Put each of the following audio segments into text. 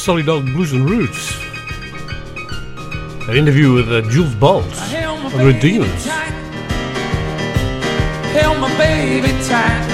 Salty Dog Blues and Roots. An interview with uh, Jules Boult on Redeemers. Held my baby tight.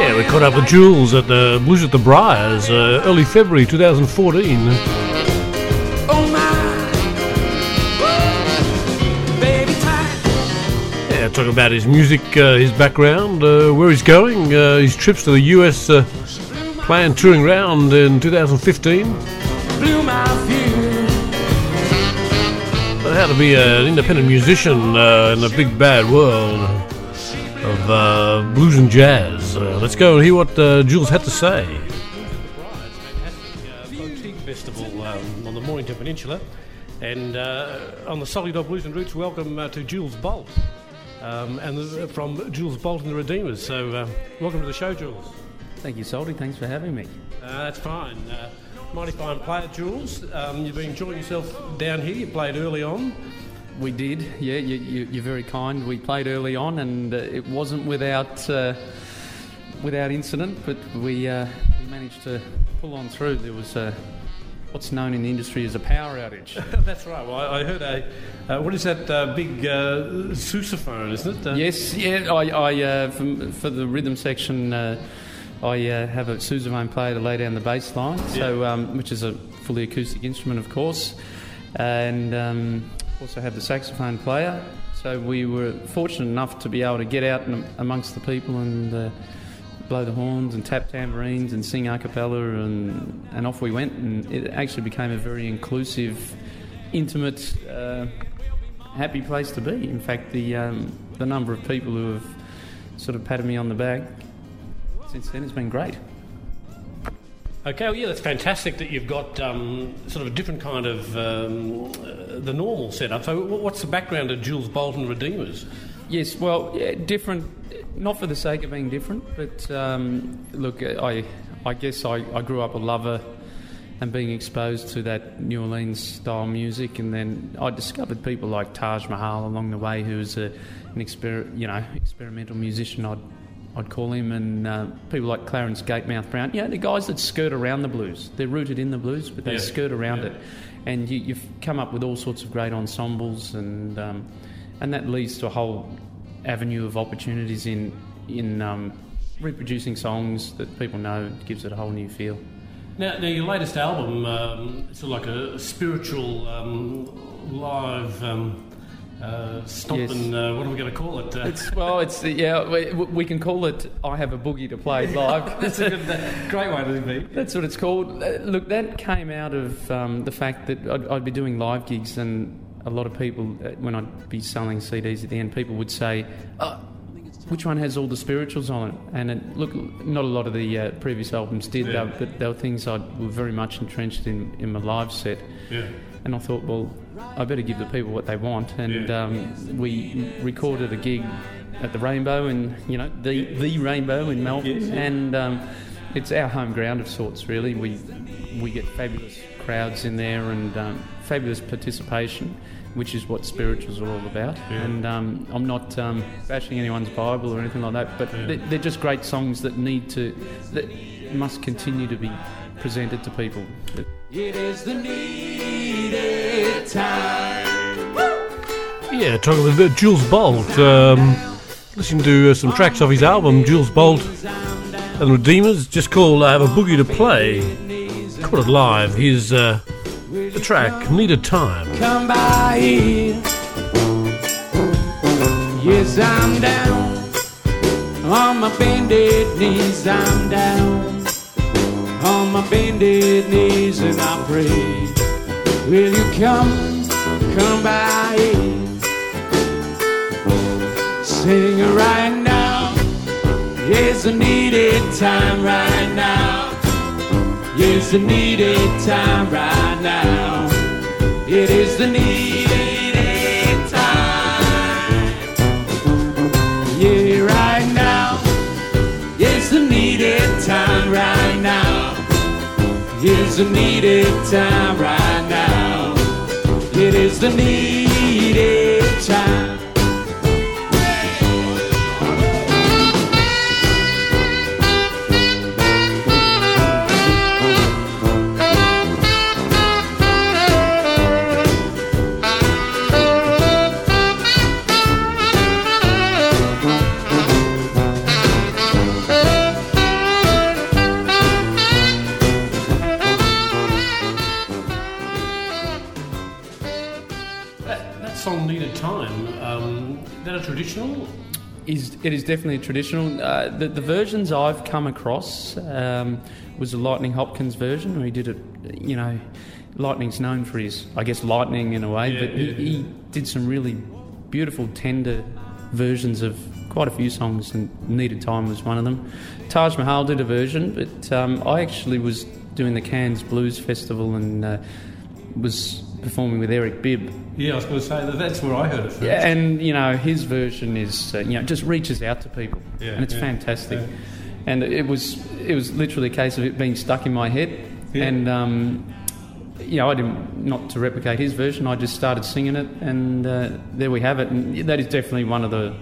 Yeah, we caught up with Jules at the Blues at the Briars uh, early February 2014. Talking about his music, uh, his background, uh, where he's going, uh, his trips to the US, uh, touring around in 2015. How to be an independent musician uh, in the big bad world of uh, blues and jazz. let's go and hear what Jules had to say. Festival um, on the Mornington Peninsula. And uh, on the Salty Dog Blues and Roots, welcome uh, to Jules Boult um, and from Jules Bolton, the Redeemers. So, uh, welcome to the show, Jules. Thank you, Salty. Thanks for having me. Uh, that's fine. Uh, mighty fine player, Jules. Um, you've been enjoying yourself down here. You played early on. We did, yeah. You, are you, very kind. We played early on, and uh, it wasn't without uh, without incident, but we uh, we managed to pull on through. There was what's known in the industry as a power outage. That's right. Well, I, I heard a uh, what is that uh, big uh, sousaphone, isn't it? Uh, yes, yeah. I, I uh, for, for, the rhythm section, uh, I have a sousaphone player to lay down the bass line, yeah. so um, which is a fully acoustic instrument, of course, and um, also have the saxophone player. So we were fortunate enough to be able to get out amongst the people and blow the horns and tap tambourines and sing a cappella, and, and off we went. And it actually became a very inclusive, intimate, uh, happy place to be. In fact, the, um, the number of people who have sort of patted me on the back since then has been great. Okay, well, yeah, that's fantastic that you've got um, sort of a different kind of um, uh, the normal setup. So, what's the background of Jules Bolton Redeemers? Yes, well, yeah, different, not for the sake of being different, but um, look, I, I guess I, I grew up a lover and being exposed to that New Orleans style music, and then I discovered people like Taj Mahal along the way, who was a, an exper- you know experimental musician. I'd I'd call him, and uh, people like Clarence Gatemouth Brown. Yeah, the guys that skirt around the blues. They're rooted in the blues, but they yeah. skirt around yeah. it, and you, have come up with all sorts of great ensembles and. Um, and that leads to a whole avenue of opportunities in in um, reproducing songs that people know. It gives it a whole new feel. Now, now your latest album, um, it's like a spiritual um, live. Um, uh, stomping, yes. uh, what are we going to call it? Uh, it's, well, it's yeah, we, we, can call it. I have a boogie to play live. That's a good, great way to be. That's what it's called. Uh, look, that came out of um, the fact that I'd, I'd, be doing live gigs and a lot of people, uh, when I'd be selling CDs at the end, people would say, oh, which one has all the spirituals on it? And it, look, not a lot of the uh, previous albums did, yeah. though, but there were things I were very much entrenched in in my live set. Yeah. And I thought, well, I better give the people what they want. And yeah. um, we recorded a gig at the Rainbow, and you know, the the Rainbow in Melbourne, yes, and um, it's our home ground of sorts. Really, we we get fabulous crowds in there and um, fabulous participation, which is what spirituals are all about. Yeah. And um, I'm not um, bashing anyone's Bible or anything like that, but yeah. they're, they're, just great songs that need to, that must continue to be presented to people. It is the needed time. Yeah, talking with uh, Jules Boult. Um, listening to uh, some tracks off his album, Jules Boult and Redeemers, just called I Have a Boogie to Play. Caught it live. His uh, the track needed time. Come by here. Yes, I'm down. On my bended knees, I'm down. On my bended knees, and I pray. Will you come, come by here? Sing right now. Yes, I needed time right now. Yes, I needed time right now. It is the needed time. Yeah, right now. Yes, the needed time right now. Yes, the needed time right now. It is the needed time. It is definitely traditional. Uh, the, the versions I've come across um, was the Lightning Hopkins version, where he did it. You know, Lightning's known for his, I guess, lightning in a way, Yeah, but he, yeah. he did some really beautiful, tender versions of quite a few songs, and Needed Time was one of them. Taj Mahal did a version, but um, I actually was doing the Cairns Blues Festival and uh, was performing with Eric Bibb. Yeah, I was going to say that that's where I heard it first. Yeah, and you know his version is uh, you know just reaches out to people, Yeah, and it's yeah, fantastic. yeah. And it was it was literally a case of it being stuck in my head, and um, you know I didn't not to replicate his version. I just started singing it, and uh, there we have it. And that is definitely one of the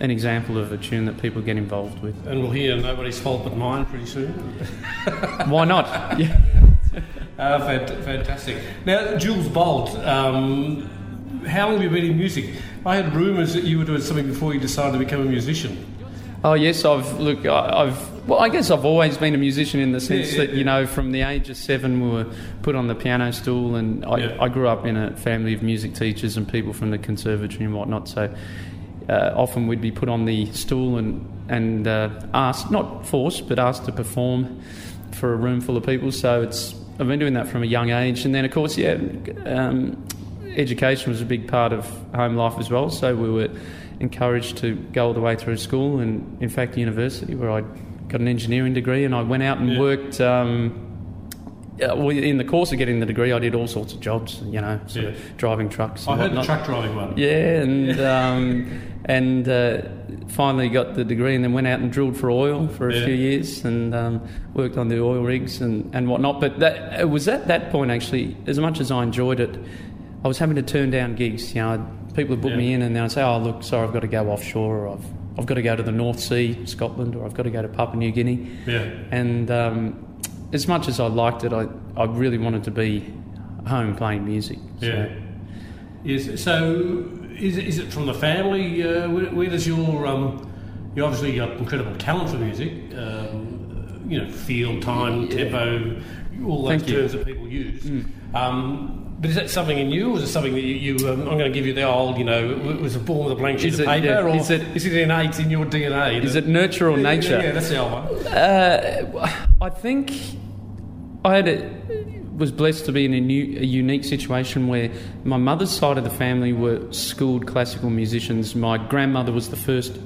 an example of a tune that people get involved with. And we'll hear Nobody's Fault But Mine pretty soon. Why not? Yeah. Uh, fantastic. Now, Jules Boult, um, how long have you been in music? I had rumours that you were doing something before you decided to become a musician. Oh yes, I've look. I- I've well, I guess I've always been a musician in the sense Yeah, yeah, that you know, from the age of seven, we were put on the piano stool, and I, Yeah. I grew up in a family of music teachers and people from the conservatory and whatnot. So uh, often we'd be put on the stool and and uh, asked, not forced, but asked to perform for a room full of people. So it's I've been doing that from a young age, and then of course, yeah. Um, education was a big part of home life as well. So we were encouraged to go all the way through school and, in fact, university, where I got an engineering degree, and I went out and Yeah. worked. Um, well, in the course of getting the degree, I did all sorts of jobs. You know, sort Yeah. of driving trucks. I heard the truck driving one. Yeah, and um, and uh, finally got the degree, and then went out and drilled for oil for a Yeah. few years, and um, worked on the oil rigs and, and whatnot. But that, it was at that point actually, as much as I enjoyed it, I was having to turn down gigs. You know, people would book Yeah. me in, and they'd say, "Oh, look, sorry, I've got to go offshore, or I've I've got to go to the North Sea, Scotland, or I've got to go to Papua New Guinea." Yeah. And um, as much as I liked it, I, I really wanted to be home playing music. So- Yeah. Yes. So, is, it- is it from the family? Uh, where, where does your um, you obviously got incredible talent for music. Um, you know, feel, time, tempo, all those Thank you. terms that people use. Um, but is that something in you, or is it something that you? you um, I'm going to give you the old, you know, w- was it born with a blank sheet Is of it- paper, yeah, or is it- is it innate in your DNA? Is that- it nurture or Yeah, yeah, nature? Yeah, that's the old one. Uh, I think I had a, was blessed to be in a, new, a unique situation where my mother's side of the family were schooled classical musicians. My grandmother was the first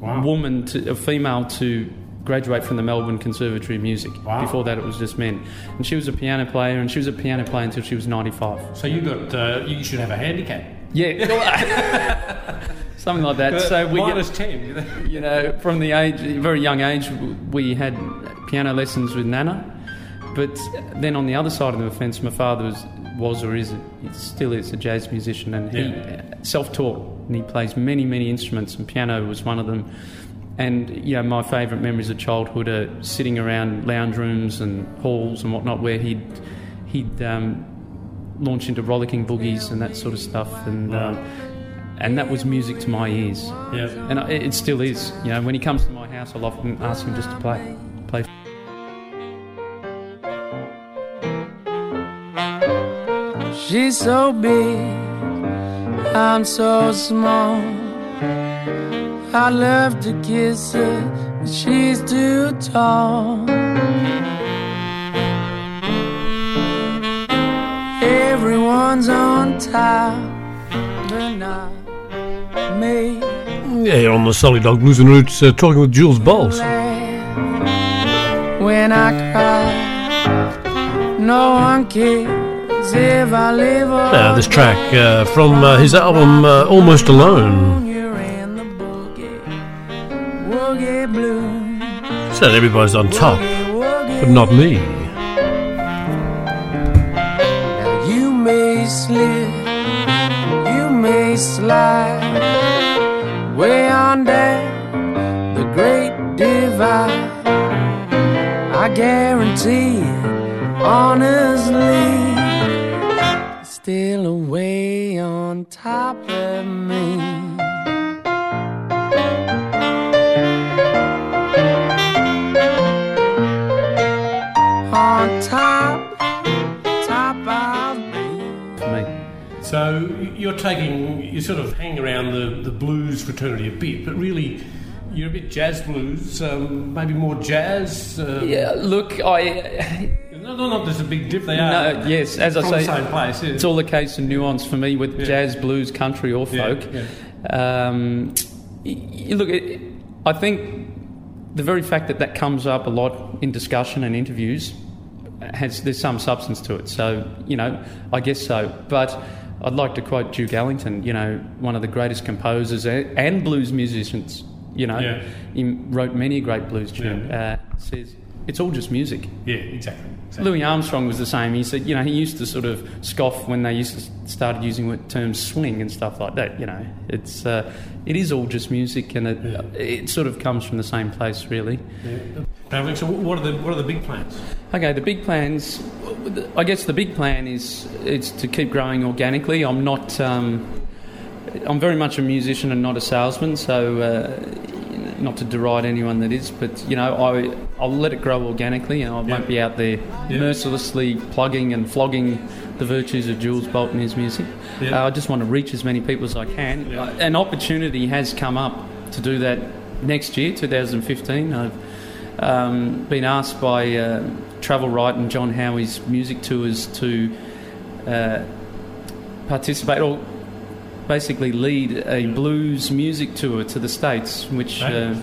Wow. woman, to, a female, to graduate from the Melbourne Conservatory of Music. Wow. Before that, it was just men. And she was a piano player, and she was a piano player until she was 95. So you got uh, you should have a handicap. Yeah, something like that. So we get, minus ten. you know, from the age, very young age, we had piano lessons with Nana. But then on the other side of the fence, my father was, was or is, it still is a jazz musician, and he self-taught, and he plays many, many instruments, and piano was one of them. And you know, my favourite memories of childhood are sitting around lounge rooms and halls and whatnot, where he'd he'd um, launch into rollicking boogies and that sort of stuff, and um, and that was music to my ears. Yeah. And I- it still is. You know, when he comes to my house, I'll often ask him just to play. Play. She's so big, I'm so small. I love to kiss her, but she's too tall. Everyone's on top, but not me. Yeah, you're on the Salty Dog Blues and Roots, uh, talking with Jules Boult. When I cry, no one cares Now, this track uh, from uh, his album uh, Almost Alone. Said everybody's on top, but not me. Now you may slip, you may slide way on down the great divide. I guarantee honestly, still away on top of me. On top, top of me. Me. So you're taking, you sort of hang around the, the blues fraternity a bit, but really you're a bit jazz blues, um, maybe more jazz. Um, Yeah, look, I. No, no, not there's a big dip. They are. No, yes, as I say, the same place. Yeah. it's all a case of nuance for me with Yeah. jazz, blues, country, or folk. Um, look, it, I think the very fact that that comes up a lot in discussion and interviews has there's some substance to it. So you know, I guess so. But I'd like to quote Duke Ellington. You know, one of the greatest composers and, and blues musicians. You know, Yeah. he wrote many a great blues tune. Yeah. Uh, says it's all just music. Yeah, exactly. exactly. Louis Armstrong was the same. He said, you know, he used to sort of scoff when they used to started using the term swing and stuff like that. You know, it's uh, it is all just music, and it Yeah. it sort of comes from the same place, really. Yeah. So what are the what are the big plans? Okay, the big plans. I guess the big plan is is to keep growing organically. I'm not. Um, I'm very much a musician and not a salesman, so uh, not to deride anyone that is, but you know, I I'll let it grow organically, and I Yeah. won't be out there Yeah. mercilessly plugging and flogging the virtues of Jules Boult and his music. Yeah. Uh, I just want to reach as many people as I can. Uh, An opportunity has come up to do that next year, 2015. I've um, been asked by uh, Travel Rite and John Howie's music tours to uh, participate or basically lead a blues music tour to the States, which uh,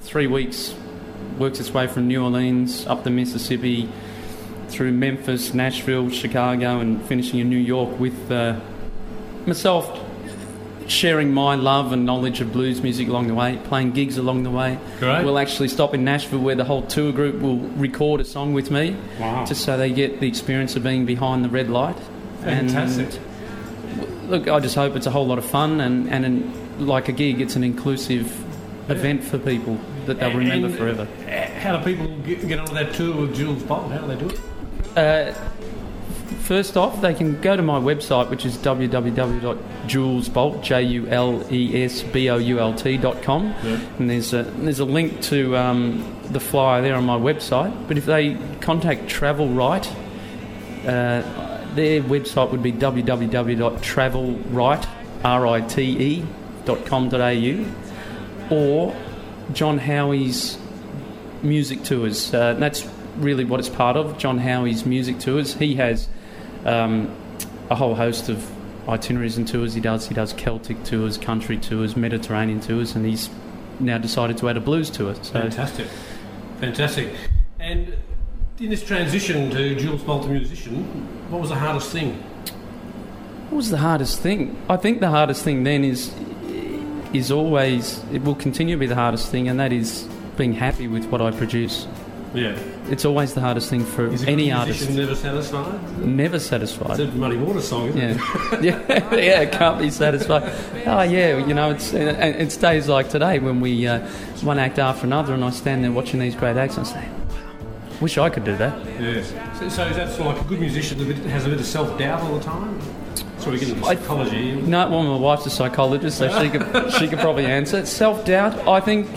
three weeks works its way from New Orleans up the Mississippi through Memphis, Nashville, Chicago, and finishing in New York with uh, myself sharing my love and knowledge of blues music along the way, playing gigs along the way. Great. We'll actually stop in Nashville where the whole tour group will record a song with me, Wow. just so they get the experience of being behind the red light. Fantastic. And look, I just hope it's a whole lot of fun and, and an, like a gig, it's an inclusive event for people that they'll remember And forever. How do people get, get onto that tour with Jules Boult? How do they do it? Uh, first off, they can go to my website, which is www.julesboult, J-U-L-E-S-B-O-U-L-T dot com, Yeah. and there's a there's a link to um, the flyer there on my website. But if they contact Travel Rite, uh, their website would be www.travelrite, R-I-T-E, dot com.au, or John Howie's music tours. Uh, that's really what it's part of. John Howie's music tours. He has um, a whole host of itineraries and tours he does. He does Celtic tours, country tours, Mediterranean tours, and he's now decided to add a blues tour. So Fantastic. Fantastic. And in this transition to Jules the musician, what was the hardest thing? What was the hardest thing? I think the hardest thing then is is always it will continue to be the hardest thing, and that is being happy with what I produce. Yeah. It's always the hardest thing for Is any artist. never satisfied? Never satisfied. It's a Muddy Water song, isn't it? Yeah, yeah, yeah. It can't be satisfied. Oh yeah, you know, it's it's days like today when we uh, one act after another, and I stand there watching these great acts and say, "Wish I could do that." Yes. So, so is that sort of like a good musician that has a bit of self doubt all the time? So we get into I- psychology. No, well, my wife's a psychologist, so she could she could probably answer. Self doubt, I think,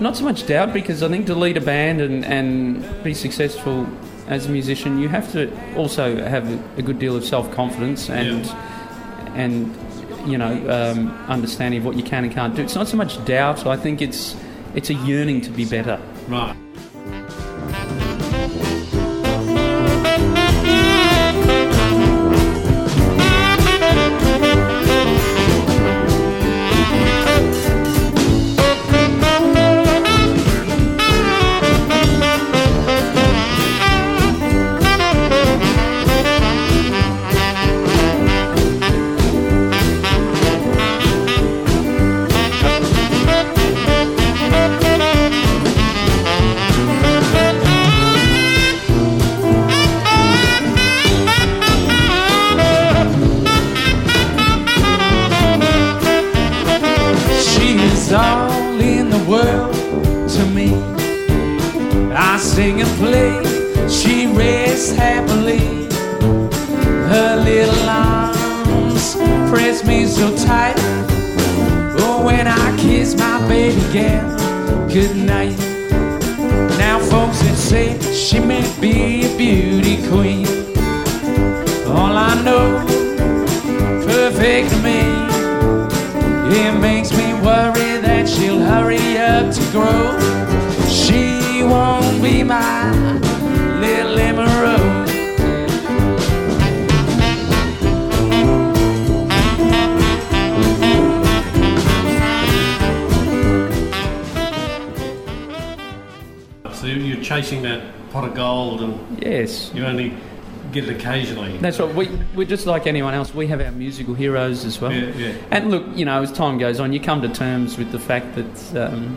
not so much doubt because I think to lead a band and and be successful as a musician, you have to also have a good deal of self confidence and and you know um, understanding of what you can and can't do. It's not so much doubt. I think it's it's a yearning to be better. Right. Play, she rests happily. Her little arms press me so tight. Oh, when I kiss my baby girl, good night. Now, folks that say she may be a beauty queen. All I know perfect to me. It makes me worry that she'll hurry up to grow. She be my little emerald. So you're chasing that pot of gold and Yes. you only get it occasionally. That's right. We, we're just like anyone else. We have our musical heroes as well. Yeah, yeah. And look, you know, as time goes on, you come to terms with the fact that, um,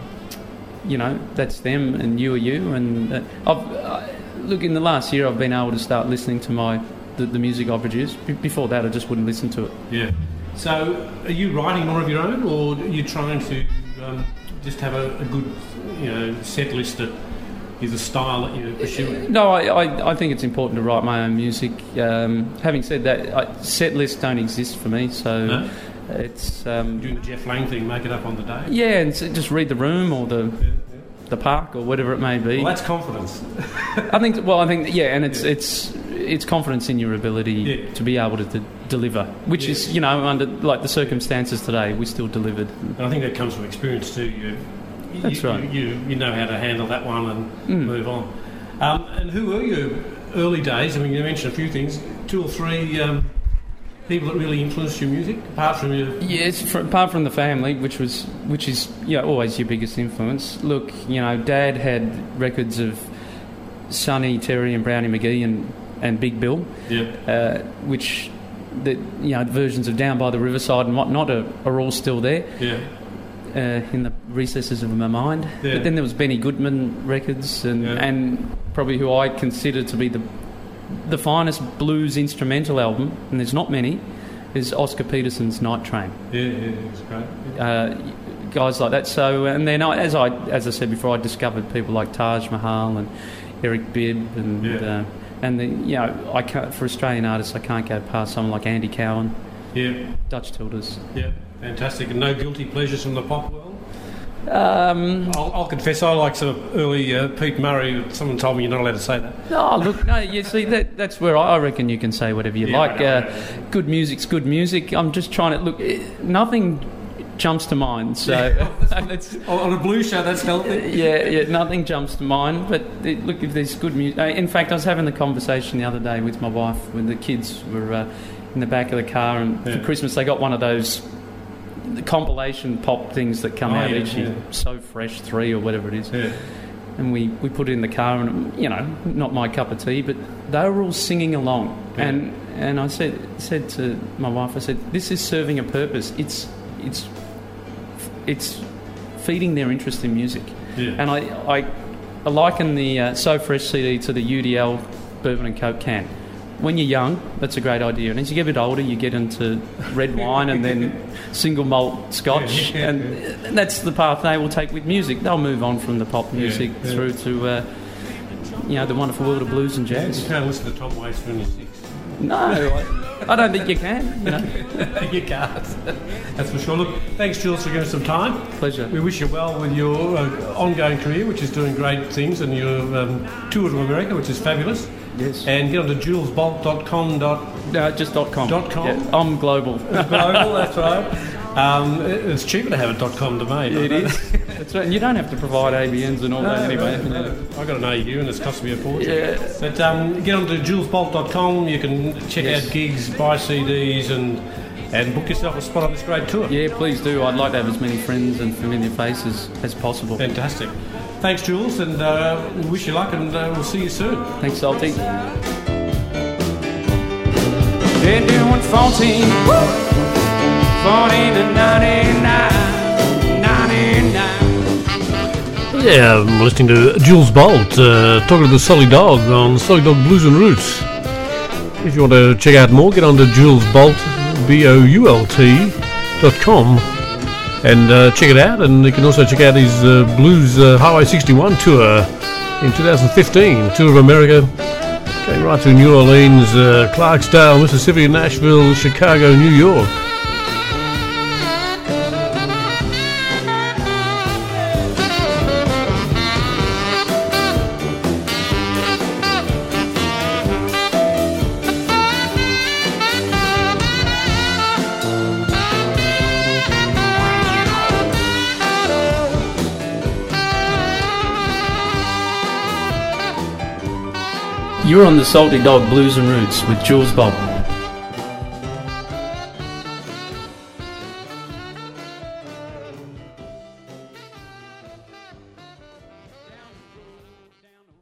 you know, that's them and you are you. And uh, I've, uh, look, in the last year, I've been able to start listening to my the, the music I produce. Be- before that, I just wouldn't listen to it. Yeah. So are you writing more of your own or are you trying to um, just have a, a good, you know, set list that is a style that you're pursuing? No, I, I, I think it's important to write my own music. Um, having said that, I, set lists don't exist for me, so No? It's um, Doing the Jeff Lang thing, make it up on the day? yeah, and just read the room or the Yeah, the park or whatever it may be. Well, that's confidence. I think. Well, I think. Yeah, and it's it's it's confidence in your ability Yeah. to be able to d- deliver, which Yeah. is you know under like the circumstances today, we still delivered. And I think that comes from experience too. You, you- That's you, right. You, you know how to handle that one and Mm. move on. Um, and who were you early days? I mean, you mentioned a few things. Two or three um, people that really influenced your music, apart from your. Yes, fr apart from the family, which was which is you know, always your biggest influence. Look, you know, Dad had records of Sonny, Terry, and Brownie McGhee and and Big Bill, Yeah. uh, which the you know versions of Down by the Riverside and whatnot are, are all still there. Yeah. uh, in the recesses of my mind. Yeah. But then there was Benny Goodman records, and, Yeah. and probably who I consider to be the the finest blues instrumental album, and there's not many, is Oscar Peterson's Night Train. Yeah, yeah, it's great. Uh, guys like that. So, and then I, as I as I said before, I discovered people like Taj Mahal and Eric Bibb, and Yeah. uh, and the, you know, I can't, for Australian artists, I can't go past someone like Andy Cowan, Yeah, Dutch Tilders. yeah, fantastic. And no guilty pleasures from the pop world. Um, I'll, I'll confess, I like sort of early uh, Pete Murray. Someone told me you're not allowed to say that. No, look, no, you see, that, that's where I I reckon you can say whatever you Yeah, like. Know, uh, Good music's good music. I'm just trying to look. eh, Nothing jumps to mind, so it's, On a blue show, that's healthy. yeah, yeah, nothing jumps to mind. But eh, look, if there's good music, in fact, I was having the conversation the other day with my wife when the kids were uh, in the back of the car, and Yeah. for Christmas they got one of those the compilation pop things that come Oh, out yeah, each year. So Fresh Three or whatever it is. Yeah. and we, we put it in the car and you know not my cup of tea but they were all singing along. Yeah. and and I said said to my wife I said this is serving a purpose. It's it's it's feeding their interest in music. And I I, I liken the uh, So Fresh CD to the UDL bourbon and coke can when you're young, that's a great idea. And as you get a bit older, you get into red wine and then single malt scotch. Yeah, yeah, and, and that's the path they will take with music. They'll move on from the pop music yeah. through to, uh, you know, the wonderful world of blues and jazz. You can't listen to Tom Waits when you're six. No, I, I don't think you can. You know, you can't. That's for sure. Look, thanks, Jules, for giving us some time. pleasure. We wish you well with your uh, ongoing career, which is doing great things, and your um, tour to America, which is fabulous. Yes. And get on to julesboult.com. No, just dot com. Dot com? Yeah, I'm global. Global, that's right. Um, it's cheaper to have a dot .com domain. it is. That's right. And you don't have to provide ABNs and all No, that anyway. no, no. I got an AU and it's cost me a fortune. Yeah. But um, get on to julesboult.com. You can check Yes. out gigs, buy CDs, and and book yourself a spot on this great tour. Yeah, please do. I'd like to have as many friends and familiar faces as possible. Fantastic. Thanks, Jules, and uh, we wish you luck, and uh, we'll see you soon. Thanks, Salty. They're doing 14, 40 to 99, 99. Yeah, I'm listening to Jules Boult uh, talking to the Salty Dog on Salty Dog Blues and Roots. If you want to check out more, get on to Jules Boult, B O U L T dot com, and uh, check it out. And you can also check out his uh, Blues uh, Highway 61 tour in 2015, tour of America, going right through New Orleans, uh, Clarksdale, Mississippi, Nashville, Chicago, New York. You're on the Salty Dog Blues and Roots with Jules Boult.